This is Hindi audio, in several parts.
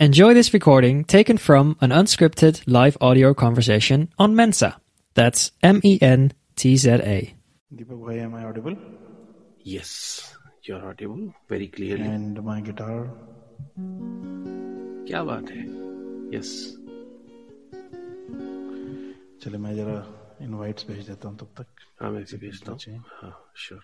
Enjoy this recording taken from an unscripted live audio conversation on Mensa. That's M E N T Z A. Deepak bhai, am I audible? Yes, you're audible very clearly. And my guitar. क्या बात है यस चले मैं जरा इनवाइट्स भेज देता हूँ तब तक हाँ मैं इसे भेजता बचे। हूँ हाँ sure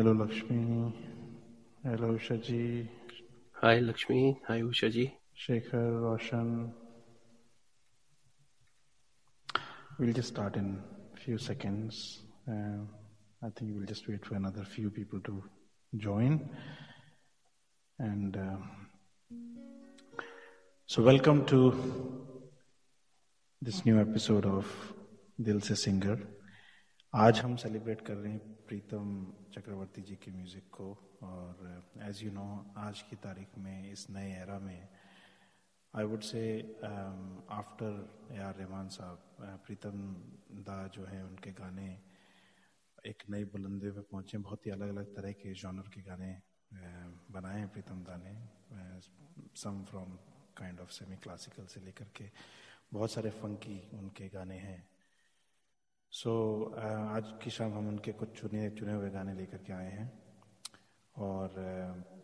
Hello, Lakshmi. Hello, Ushaji. Hi, Lakshmi. Hi, Ushaji. Shekhar, Roshan. We'll just start in a few seconds. Uh, I think we'll just wait for another few people to join. And uh, so, welcome to this new episode of Dil Se Singer. आज हम सेलिब्रेट कर रहे हैं प्रीतम चक्रवर्ती जी के म्यूज़िक को और एज यू नो आज की तारीख में इस नए एरा में I would say after A R Rahman साहब uh, प्रीतम दा जो है उनके गाने एक नई बुलंदी पे पहुँचे बहुत ही अलग अलग तरह के जॉनर के गाने uh, बनाए हैं प्रीतम दा ने some from kind of semi classical से लेकर के। बहुत सारे फंकी उनके गाने हैं। सो so, आज की शाम हम उनके कुछ चुने चुने हुए गाने लेकर के आए हैं। और uh,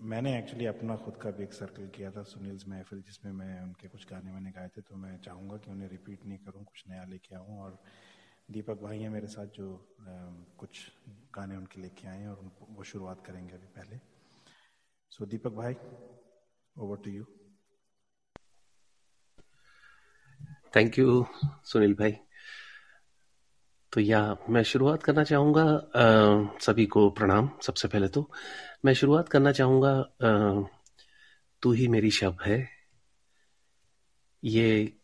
मैंने एक्चुअली अपना खुद का भी एक सर्कल किया था सुनील्स महफिल जिसमें मैं उनके कुछ गाने मैंने गाए थे तो मैं चाहूँगा कि उन्हें रिपीट नहीं करूँ कुछ नया लेके आऊँ। और दीपक भाई हैं मेरे साथ जो uh, कुछ गाने उनके लेके आए हैं और वो शुरुआत करेंगे अभी पहले। सो so, दीपक भाई over to you thank you Sunil भाई। तो या मैं शुरुआत करना चाहूँगा अ, सभी को प्रणाम सबसे पहले तो। मैं शुरुआत करना चाहूँगा तू ही मेरी शब है। ये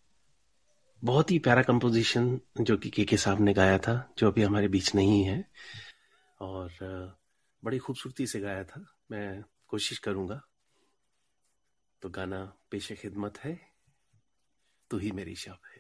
बहुत ही प्यारा कंपोजिशन जो कि के के साहब ने गाया था जो अभी हमारे बीच नहीं है। और बड़ी खूबसूरती से गाया था। मैं कोशिश करूँगा। तो गाना पेशे खिदमत है। तू ही मेरी शब है।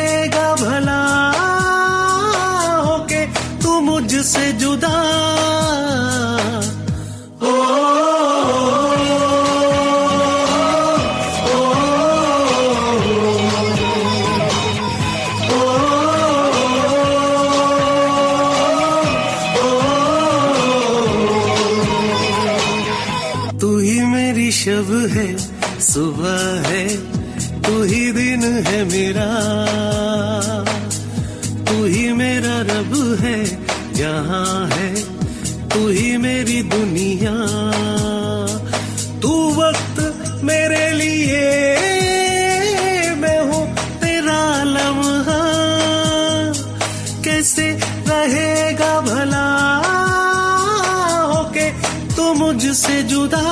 रहेगा भला होके तू मुझसे जुदा मुझसे जुदा।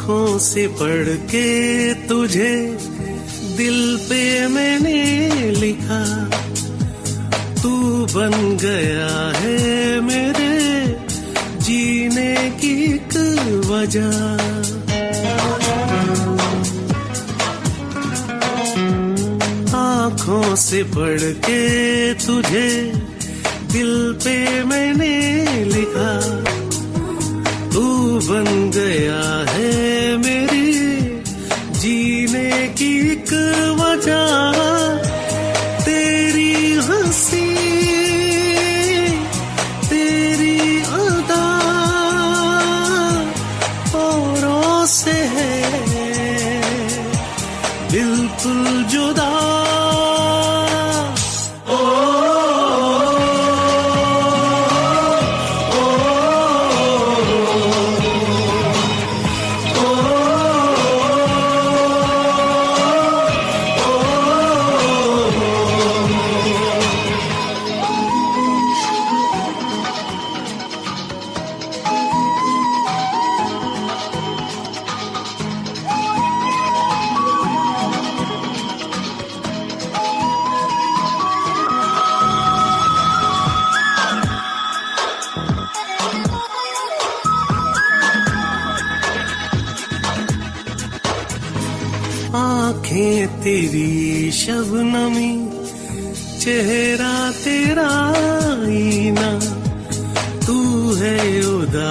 आँखों से पढ़ के तुझे दिल पे मैंने लिखा। तू बन गया है मेरे जीने की एक वजह। आँखों से पढ़ के तुझे दिल पे मैंने लिखा। बन गया है मेरी। जीने की एक वजह तेरी हँसी, तेरी अदा औरों से है। बिल्कुल जुदा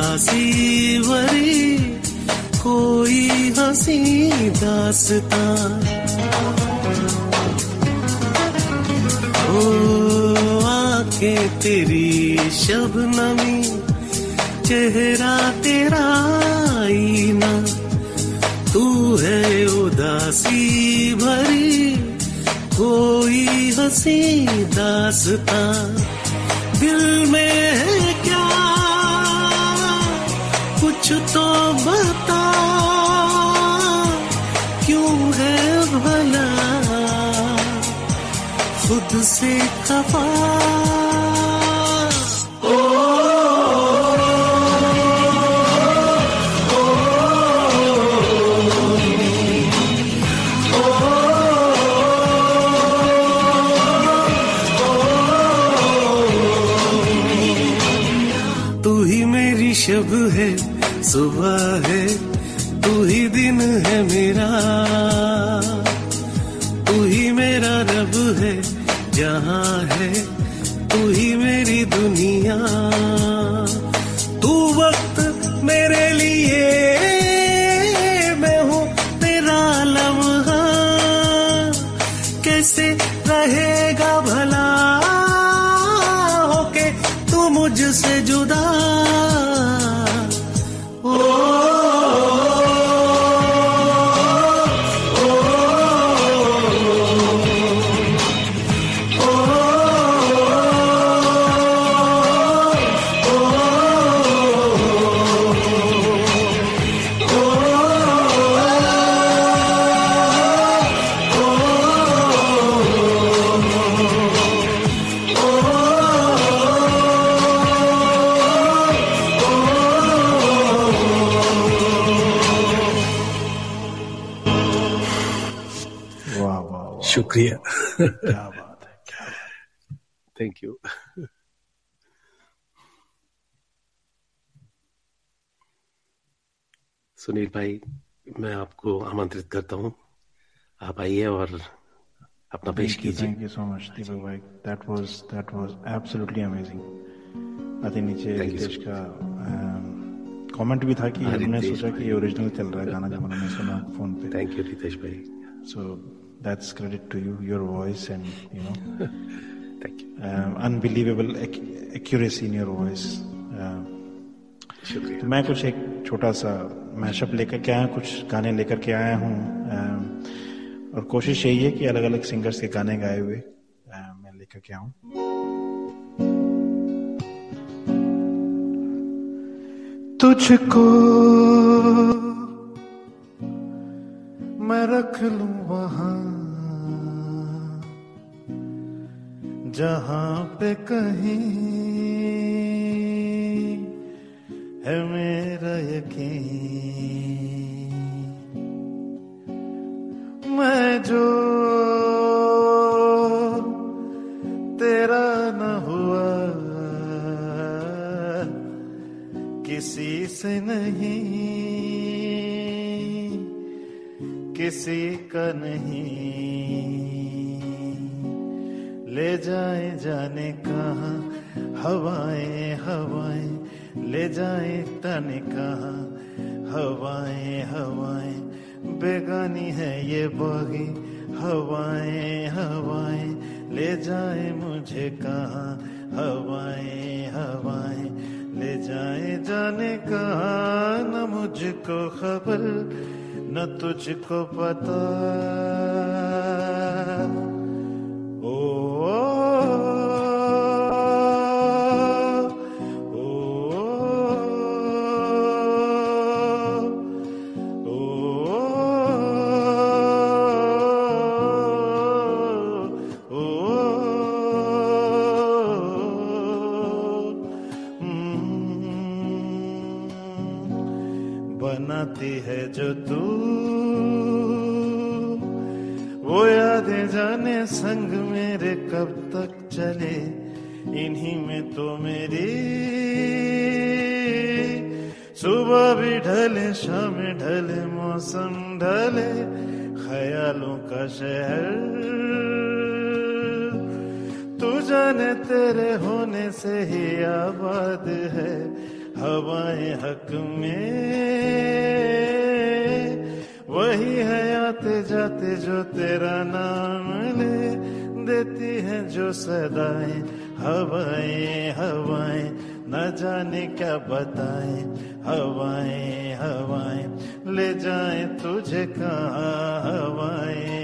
उदासी भरी कोई हँसी दासता। ओ, आँखें तेरी शबनमी चेहरा तेरा आईना। तू है उदासी भरी, कोई हँसी दासता। दिल में है क्यों है खुद से तू ही मेरी शब है सुबह शुक्रिया। क्या बात है क्या थैंक यू सुनील भाई मैं आपको आमंत्रित करता हूँ। आप आइए और अपना पेश कीजिए। Thank you so much Deepak भाई। That was that was absolutely amazing I think नीचे रितेश का कमेंट भी था कि हाँ, हमने सोचा कि ये ओरिजिनल चल रहा है गाना जब हमने सुना फ़ोन पे। थैंक यू रितेश भाई। So that's credit to you your voice and you know thank you unbelievable accuracy in your voice शुक्रिया। तो मैं कुछ एक छोटा सा मैशअप लेकर के आया कुछ गाने लेकर के आया हूँ। अम, और कोशिश यही है कि अलग अलग सिंगर्स के गाने गाए हुए अम, मैं लेकर के आऊँ। तुझको मैं रख लू वहाँ। जहाँ पे कहीं है मेरा यकीन। खबर न तुझको पता। तू जाने तेरे होने से ही आबाद है। हवाएँ हक में। वही है आते जाते जो तेरा नाम ले देती है जो सदाएँ। हवाएँ हवाएँ, न जाने क्या बताएँ। हवाएँ हवाएँ, ले जाए तुझे कहाँ हवाएँ।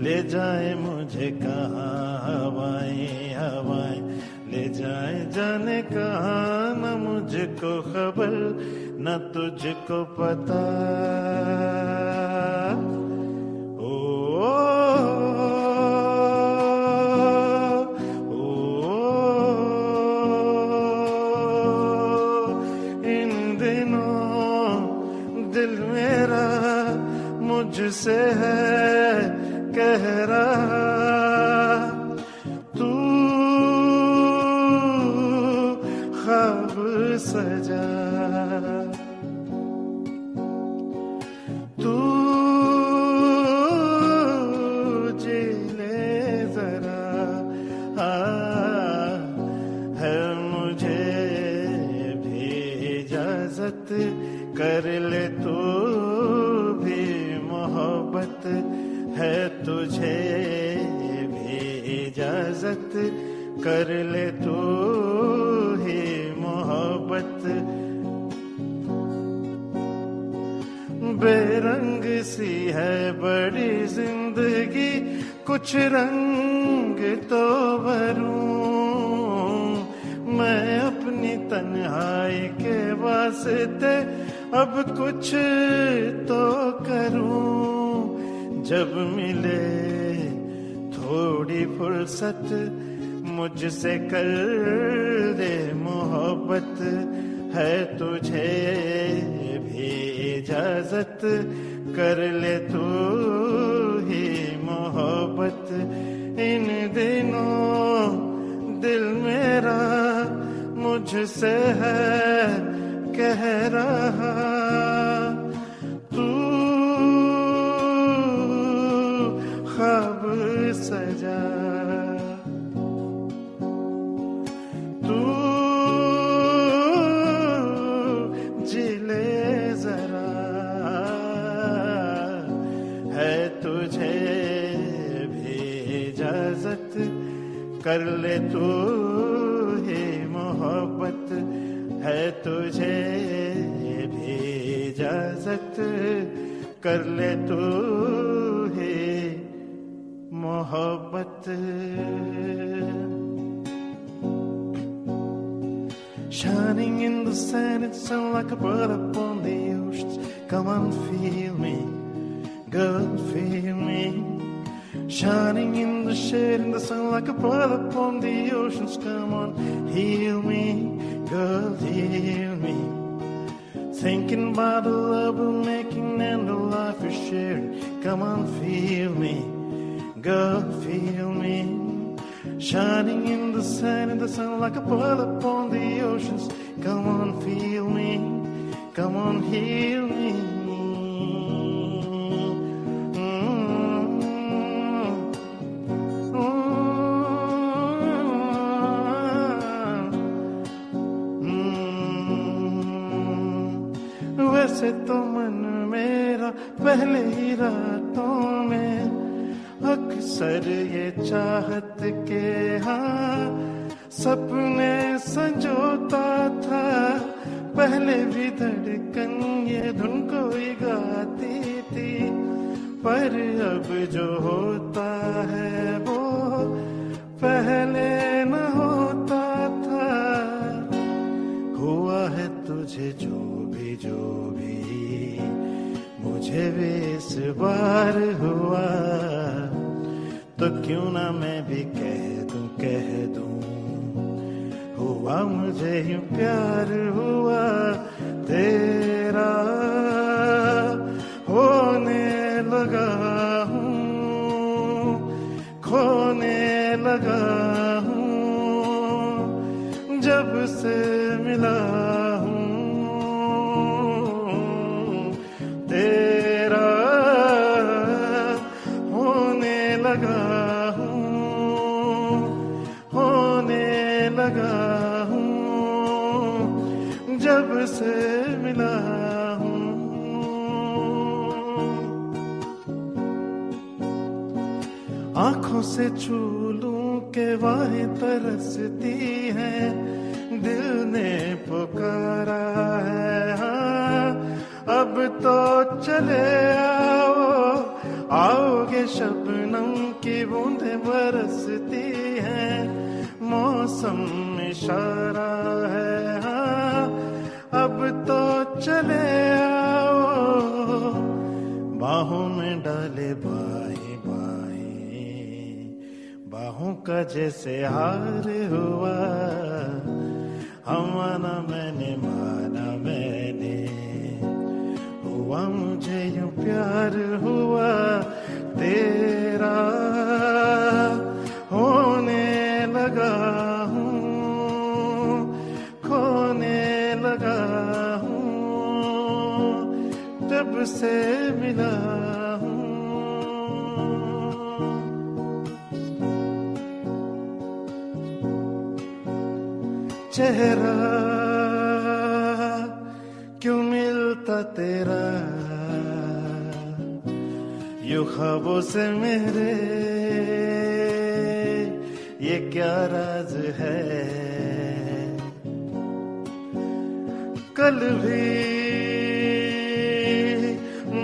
ले जाए मुझे कहाँ हवाएँ हवाएँ। ले जाए जाने कहा न मुझको खबर, न तुझको पता। बेरंग सी है बड़ी ज़िंदगी, कुछ रंग तो भरूं मैं अपनी तन्हाई के वास्ते अब कुछ तो करूँ। जब मिले थोड़ी फुर्सत, मुझसे कर दे मोहब्बत, है तुझे इजाज़त कर ले तू ही मोहब्बत। इन दिनों दिल मेरा मुझसे है, कह रहा, तू खब सजा। तू ही मोहब्बत है तुझे भी इजाजत कर ले तू ही मोहब्बत Shining in the sun, it sound like a bird upon the oceans. Come on, feel me, The in the sun like a bird upon the oceans. Come on, heal me, girl, heal me. Thinking about the love we're making and the life we're sharing. Come on, feel me, girl, feel me. Shining in the sun, in the sun like a bird upon the oceans. Come on, feel me, come on, heal me. पहले ही रातों में अक्सर ये चाहत के हाँ सपने संजोता था। पहले भी धड़कन ये धुन कोई गाती थी, पर अब जो होता है वो पहले न होता था। हुआ है तुझे जो भी जो भी मुझे भी इस बार हुआ। तो क्यों ना मैं भी कह दूँ कह दूँ, हुआ मुझे यूँ प्यार हुआ तेरा। होने लगा हूँ, खोने लगा हूँ, जब से छू लूँ के वाहे तरसती है। बाहों का जैसे हार हुआ। हम माना मैंने माना मैंने। हुआ मुझे यू प्यार हुआ तेरा। होने लगा हूँ, खोने लगा हूँ। तब से चेहरा क्यों मिलता तेरा यू ख्वाबों से मेरे ये क्या राज है कल भी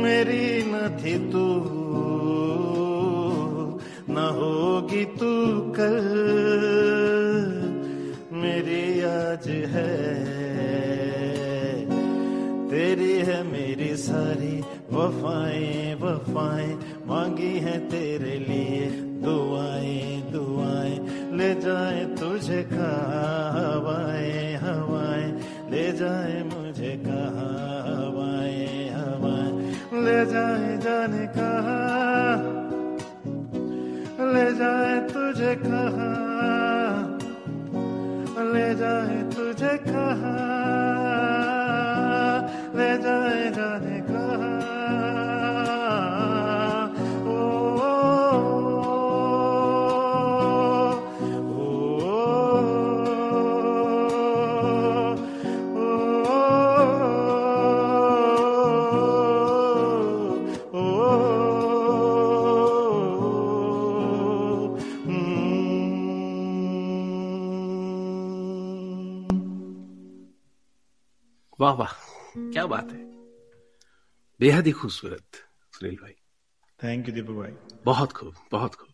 मेरी न थी तू, न होगी तू कल। वफाएँ वफाएँ, मांगी है तेरे लिए दुआएँ दुआएँ। ले जाए तुझे कहा हवाएँ। हवाएँ ले जाए मुझे कहा हवाएँ हवाएँ। ले जाए जाने कहा, ले जाए तुझे कहा वाह वाह क्या बात है। बेहद ही खूबसूरत सुनील भाई। थैंक यू दीपक भाई। बहुत खूब बहुत खूब।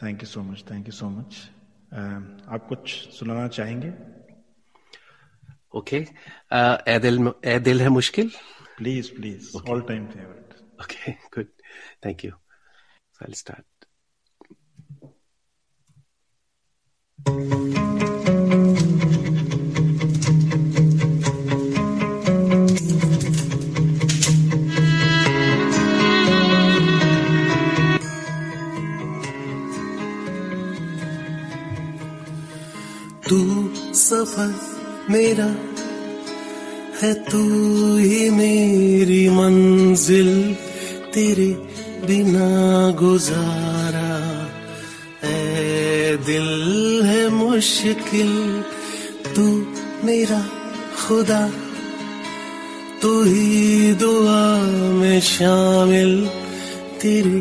Thank you so much thank you so much आप कुछ सुनाना चाहेंगे? ओके ए दिल Ae Dil Hai Mushkil? Please please all time favourite okay good thank you I start तू सफ़र मेरा है, तू ही मेरी मंजिल, तेरे बिना गुजारा। है दिल है मुश्किल, तू मेरा खुदा। तू ही दुआ में शामिल, तेरे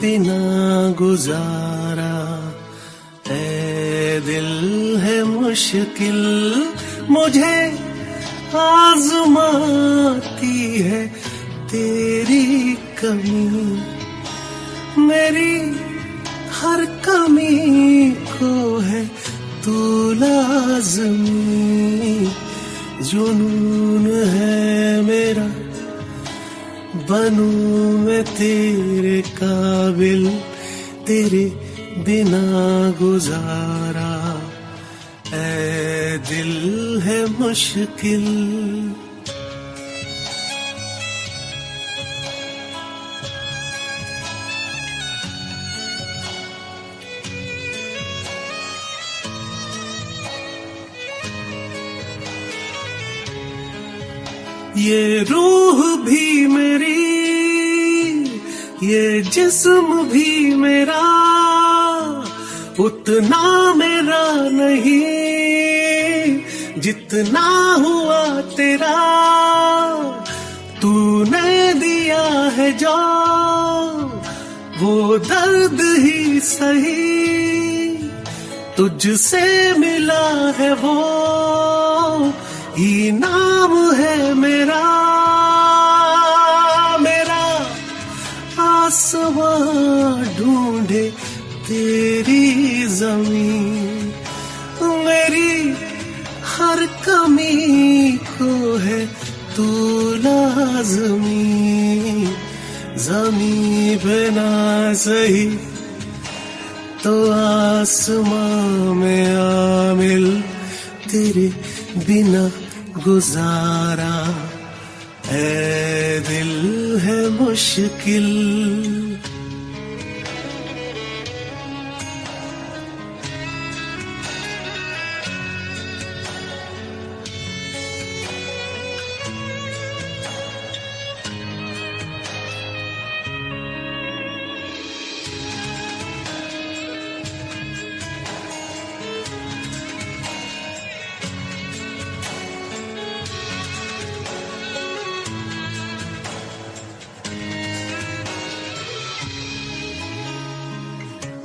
बिना गुजारा। दिल है मुश्किल, मुझे आजमाती है तेरी कमी। मेरी हर कमी को है तू लाजमी। जुनून है मेरा, बनू मैं तेरे काबिल, तेरे बिना गुजारा ऐ दिल है मुश्किल। ये रूह भी मेरी ये जिस्म भी मेरा। उतना मेरा नहीं, जितना हुआ तेरा, तूने दिया है जो, वो दर्द ही सही, तुझसे मिला है वो, ही नाम है मेरा मेरा आसमां ढूंढे तेरी ज़मीन, मेरी हर कमी को है तू लाजमी। जमी पे ना सही तो आसमां में आमिल, तेरे बिना गुजारा। है दिल है मुश्किल।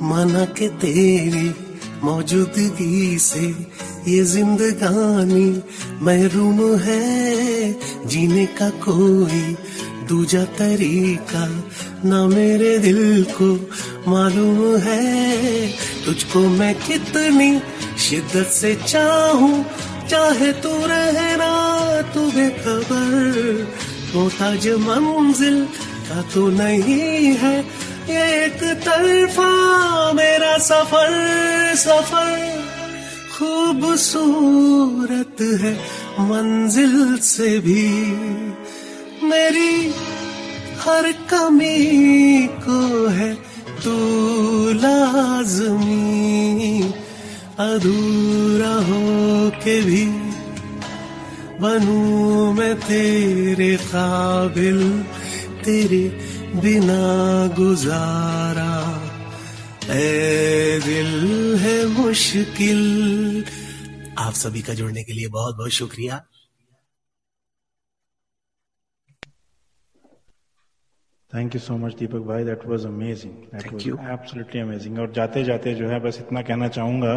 माना के तेरी मौजूदगी से ये जिंदगानी महरूम है। जीने का कोई दूजा तरीका ना मेरे दिल को मालूम है। तुझको मैं कितनी शिद्दत से चाहूँ, चाहे तू रहना तू बेखबर। मोहताज मंजिल का तो नहीं है। एक तरफा मेरा सफ़र सफ़र खूबसूरत है, मंजिल से भी। मेरी हर कमी को है तू लाजमी, अधूरा हो के भी बनू मैं तेरे काबिल, तेरे बिना गुजारा। ए दिल है मुश्किल। आप सभी का जुड़ने के लिए बहुत बहुत शुक्रिया। Thank you so much Deepak भाई that was amazing that Thank was absolutely amazing और जाते जाते जो है बस इतना कहना चाहूँगा।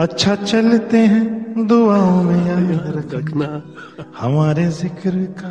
अच्छा चलते हैं दुआओं में याद रखना। हमारे ज़िक्र का